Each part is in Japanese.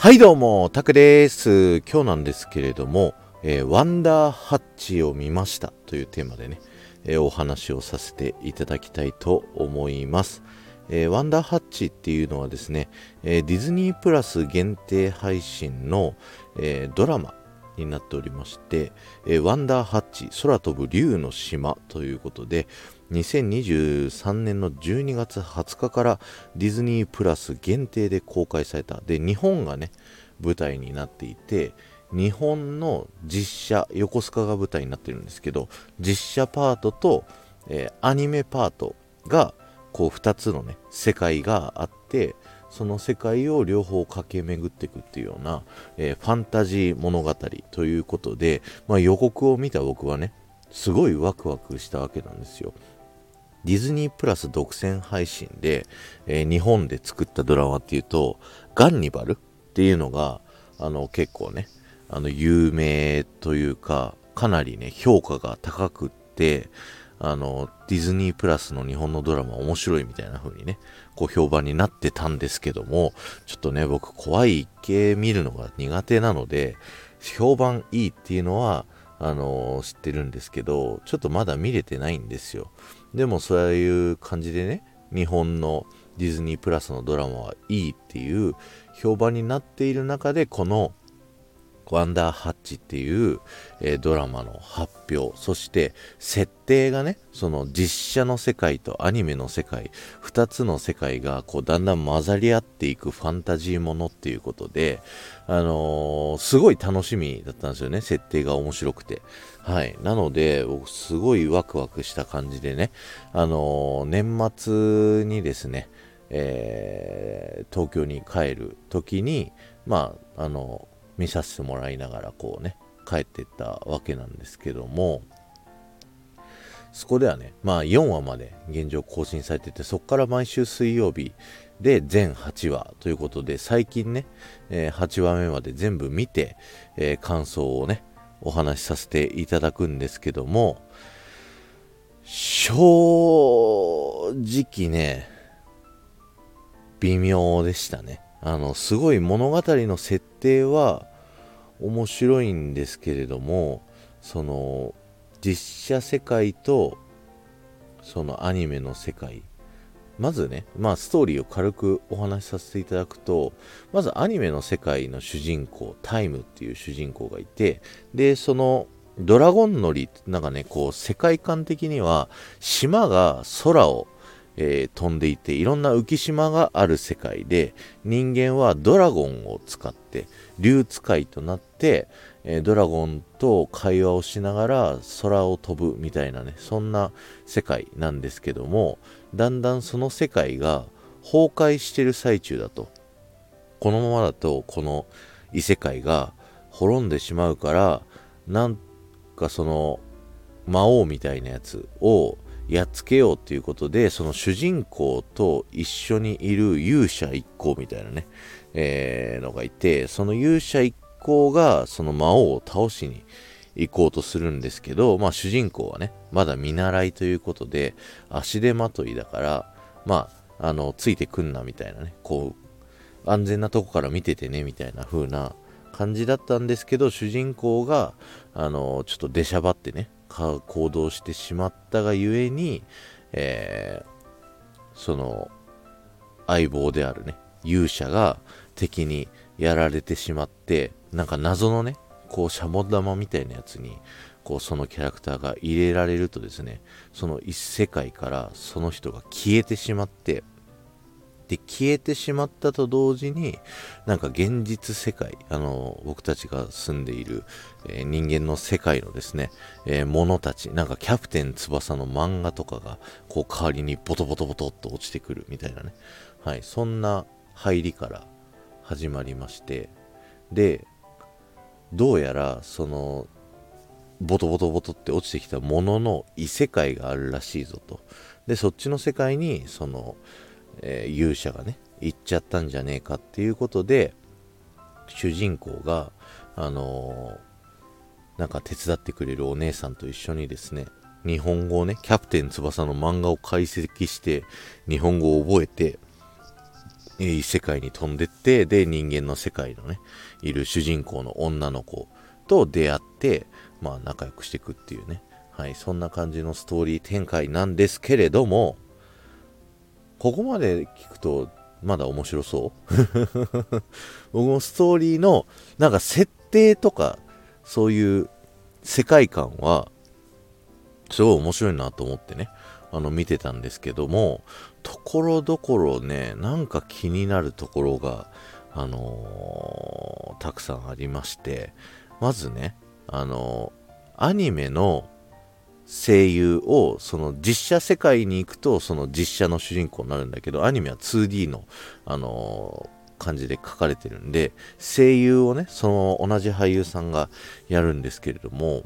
はいどうも、タクです。今日なんですけれども、えー、ワンダーハッチを見ましたというテーマでね、えー、お話をさせていただきたいと思います。えー、ワンダーハッチっていうのはですね、えディズニープラス限定配信の、えドラマになっておりまして、えワンダーハッチ空飛ぶ竜の島ということで、2023年の12月20日からディズニープラス限定で公開された。で、日本がね、舞台になっていて、日本の実写、横須賀が舞台になってるんですけど、実写パートと、えー、アニメパートが、こう2つのね、世界があって、その世界を両方駆け巡っていくっていうような、えー、ファンタジー物語ということで、まあ、予告を見た僕はね、すごいワクワクしたわけなんですよ。ディズニープラス独占配信で、えー、日本で作ったドラマっていうと、ガンニバルっていうのが、あの、結構ね、あの、有名というか、かなりね、評価が高くって、あの、ディズニープラスの日本のドラマ面白いみたいな風にね、こう評判になってたんですけども、ちょっとね、僕怖い系見るのが苦手なので、評判いいっていうのは、あの、知ってるんですけど、ちょっとまだ見れてないんですよ。でもそういう感じでね、日本のディズニープラスのドラマはいいっていう評判になっている中で、このワンダーハッチっていう、えー、ドラマの発表、そして設定がね、その実写の世界とアニメの世界、二つの世界がこうだんだん混ざり合っていくファンタジーものっていうことで、あのー、すごい楽しみだったんですよね、設定が面白くて。はい。なので、僕すごいワクワクした感じでね、あのー、年末にですね、えー、東京に帰る時に、まあ、あの見させてもらいながらこうね帰ってったわけなんですけどもそこではねまあ4話まで現状更新されててそこから毎週水曜日で全8話ということで最近ね、えー、8話目まで全部見て、えー、感想をねお話しさせていただくんですけども正直ね微妙でしたね。あのすごい物語の設定は面白いんですけれどもその実写世界とそのアニメの世界。まずね、まあストーリーを軽くお話しさせていただくと、まずアニメの世界の主人公、タイムっていう主人公がいて、で、そのドラゴン乗り、なんかね、こう世界観的には島が空をえー、飛んでいていろんな浮島がある世界で人間はドラゴンを使って竜使いとなって、えー、ドラゴンと会話をしながら空を飛ぶみたいなねそんな世界なんですけどもだんだんその世界が崩壊してる最中だと。このままだとこの異世界が滅んでしまうからなんかその魔王みたいなやつをやっつけようっていうことで、その主人公と一緒にいる勇者一行みたいなね、えー、のがいて、その勇者一行がその魔王を倒しに行こうとするんですけど、まあ主人公はね、まだ見習いということで、足手まといだから、まあ、あの、ついてくんなみたいなね、こう、安全なとこから見ててね、みたいな風な感じだったんですけど、主人公が、あの、ちょっと出しゃばってね、行動してしまったがゆえに、えー、その相棒であるね勇者が敵にやられてしまってなんか謎のねこうシャボ玉みたいなやつにこうそのキャラクターが入れられるとですねその一世界からその人が消えてしまってで消えてしまったと同時になんか現実世界あの僕たちが住んでいる、えー、人間の世界のですね、えー、者たちなんかキャプテン翼の漫画とかがこう代わりにボトボトボトっと落ちてくるみたいなね。はいそんな入りから始まりましてでどうやらそのボトボトボトって落ちてきたものの異世界があるらしいぞと。でそっちの世界にそのえー、勇者がね行っちゃったんじゃねえかっていうことで主人公があのー、なんか手伝ってくれるお姉さんと一緒にですね日本語をねキャプテン翼の漫画を解析して日本語を覚えて異世界に飛んでってで人間の世界のねいる主人公の女の子と出会ってまあ仲良くしていくっていうね。はいそんな感じのストーリー展開なんですけれどもここまで聞くとまだ面白そう。僕もストーリーのなんか設定とかそういう世界観はすごい面白いなと思ってね。あの見てたんですけどもところどころねなんか気になるところがあのー、たくさんありましてまずねあのー、アニメの声優をその実写世界に行くとその実写の主人公になるんだけどアニメは 2D の、あのー、感じで書かれてるんで声優をねその同じ俳優さんがやるんですけれども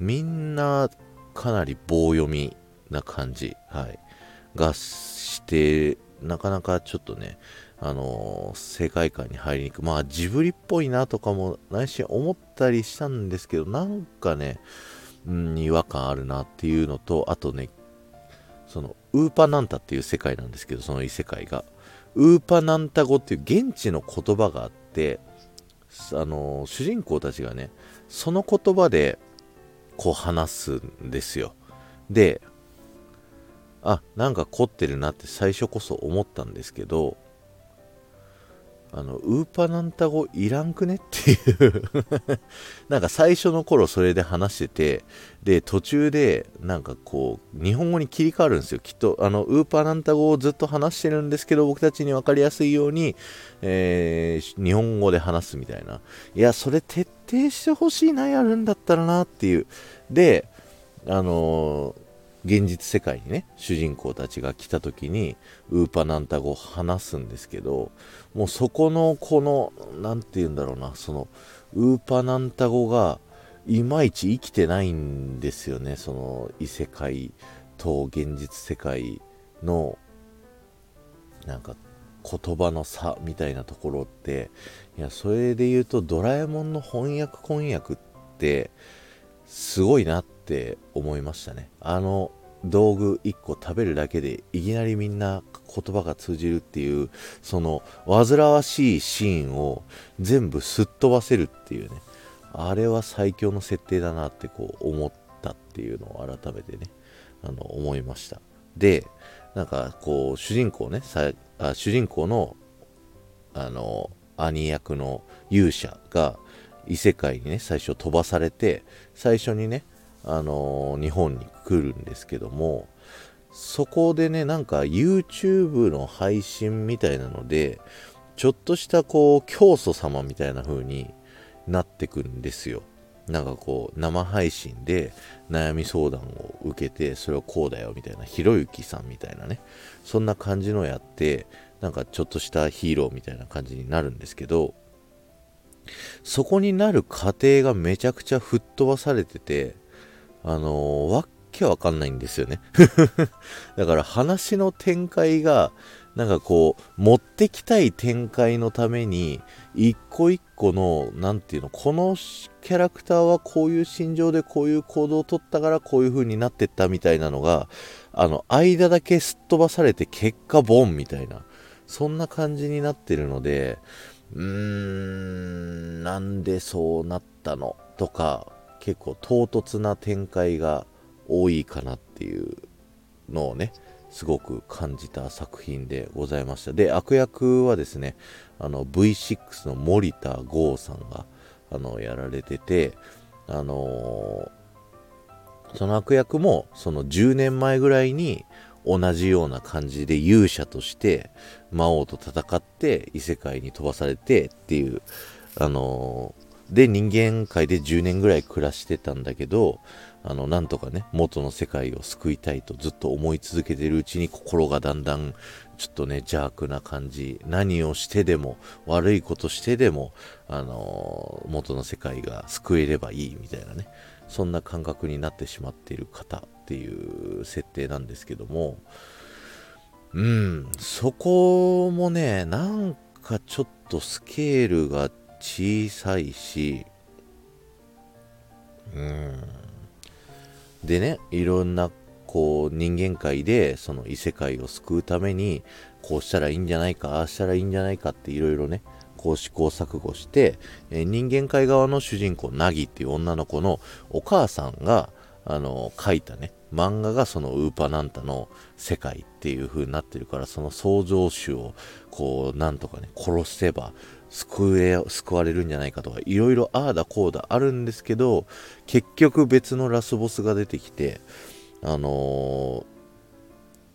みんなかなり棒読みな感じ、はい、がしてなかなかちょっとねあの、世界観に入りにくくまあジブリっぽいなとかも内心思ったりしたんですけどなんかねうん、違和感あるなっていうのと、あとね、その、ウーパナンタっていう世界なんですけど、その異世界が。ウーパナンタ語っていう現地の言葉があって、あの、主人公たちがね、その言葉で、こう話すんですよ。で、あ、なんか凝ってるなって最初こそ思ったんですけど、あの、ウーパナンタ語いらんくね？っていう なんか最初の頃それで話してて、で、途中でなんかこう、日本語に切り替わるんですよ。きっと、あの、ウーパナンタ語をずっと話してるんですけど、僕たちに分かりやすいように、えー、日本語で話すみたいな。いや、それ徹底してほしいな、やるんだったらなっていう。で、あのー現実世界にね主人公たちが来た時にウーパナンタ語を話すんですけどもうそこのこの何て言うんだろうなそのウーパナンタ語がいまいち生きてないんですよねその異世界と現実世界のなんか言葉の差みたいなところって。いやそれで言うとドラえもんの翻訳翻訳ってすごいなってって思いましたね。あの道具1個食べるだけでいきなりみんな言葉が通じるっていうその煩わしいシーンを全部すっ飛ばせるっていうね。あれは最強の設定だなってこう思ったっていうのを改めてねあの思いました。でなんかこう主人公ねさあ主人公のあの兄役の勇者が異世界にね最初飛ばされて最初にねあの日本に来るんですけどもそこでねなんか YouTube の配信みたいなのでちょっとしたこう教祖様みたいな風になってくるんですよ。なんかこう生配信で悩み相談を受けてそれをこうだよみたいなひろゆきさんみたいなねそんな感じのやってなんかちょっとしたヒーローみたいな感じになるんですけどそこになる過程がめちゃくちゃ吹っ飛ばされててあの、わっけわかんないんですよね。だから話の展開が、なんかこう、持ってきたい展開のために、一個一個の、なんていうの、このキャラクターはこういう心情でこういう行動をとったからこういう風になってったみたいなのが、あの、間だけすっ飛ばされて結果ボンみたいな、そんな感じになってるので、うーん、なんでそうなったのとか、結構唐突な展開が多いかなっていうのをねすごく感じた作品でございました。で悪役はですねあの V6 の森田剛さんがあのやられててあのー、その悪役もその10年前ぐらいに同じような感じで勇者として魔王と戦って異世界に飛ばされてっていうあので人間界で10年ぐらい暮らしてたんだけどあのなんとかね元の世界を救いたいとずっと思い続けてるうちに心がだんだんちょっとね邪悪な感じ何をしてでも悪いことしてでもあの、元の世界が救えればいいみたいなねそんな感覚になってしまっている方っていう設定なんですけどもうんそこもねなんかちょっとスケールが小さいし、うん。でね、いろんな、こう人間界でその異世界を救うためにこうしたらいいんじゃないかああしたらいいんじゃないかっていろいろねこう試行錯誤して、え、人間界側の主人公ナギっていう女の子のお母さんがあの書いたね漫画がそのウーパナンタの世界っていう風になってるからその創造主をこうなんとかね殺せば救え救われるんじゃないかとかいろいろああだこうだあるんですけど結局別のラスボスが出てきてあの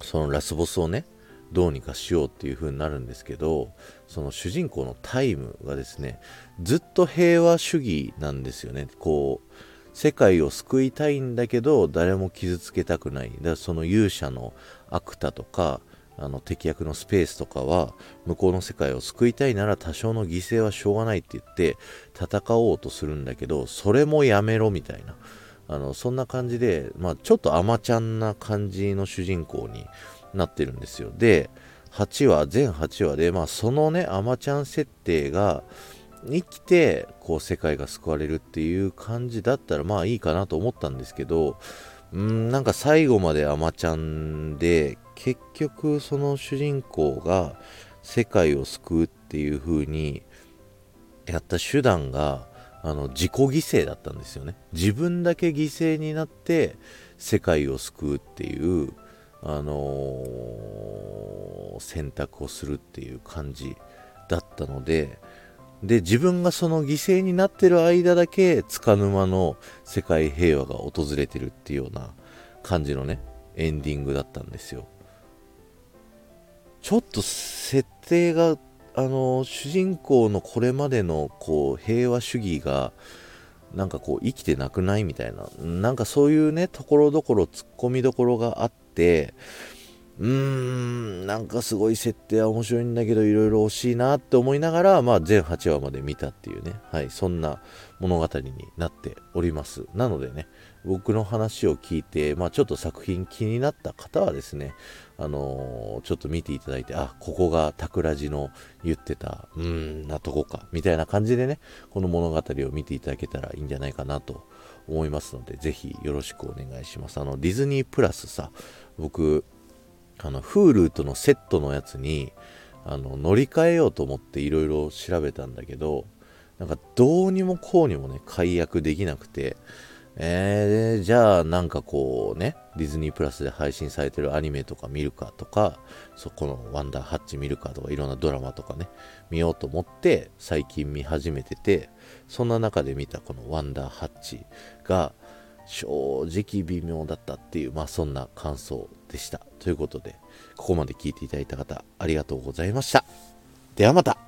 ー、そのラスボスをねどうにかしようっていう風になるんですけどその主人公のタイムがですねずっと平和主義なんですよね。こう世界を救いたいんだけど誰も傷つけたくない。だからその勇者のアクタとかあの敵役のスペースとかは向こうの世界を救いたいなら多少の犠牲はしょうがないって言って戦おうとするんだけどそれもやめろみたいな。あのそんな感じで、まあ、ちょっと甘ちゃんな感じの主人公になってるんですよ。で8話全8話で、まあ、そのね甘ちゃん設定が生きてこう世界が救われるっていう感じだったらまあいいかなと思ったんですけどうんなんか最後までアマちゃんで結局その主人公が世界を救うっていう風にやった手段があの自己犠牲だったんですよね。自分だけ犠牲になって世界を救うっていうあのー、選択をするっていう感じだったのでで自分がその犠牲になってる間だけ束の間の世界平和が訪れてるっていうような感じのねエンディングだったんですよ。ちょっと設定があの主人公のこれまでのこう平和主義がなんかこう生きてなくないみたいななんかそういうねところどころツッコミどころがあってうーん、なんかすごい設定は面白いんだけど、いろいろ惜しいなって思いながら、まあ、全8話まで見たっていうね、はい、そんな物語になっております。なのでね、僕の話を聞いて、まあ、ちょっと作品気になった方はですね、あのー、ちょっと見ていただいて、あ、ここがタクラジの言ってた、うーん、なとこか、みたいな感じでね、この物語を見ていただけたらいいんじゃないかなと思いますので、ぜひよろしくお願いします。あの、ディズニープラスさ、僕、あの Hulu とのセットのやつにあの乗り換えようと思っていろいろ調べたんだけどなんかどうにもこうにもね解約できなくてえー、じゃあなんかこうねディズニープラスで配信されてるアニメとか見るかとかそこのワンダーハッチ見るかとかいろんなドラマとかね見ようと思って最近見始めててそんな中で見たこのワンダーハッチが正直微妙だったっていう、まあそんな感想でした。ということで、ここまで聞いていただいた方、ありがとうございました。ではまた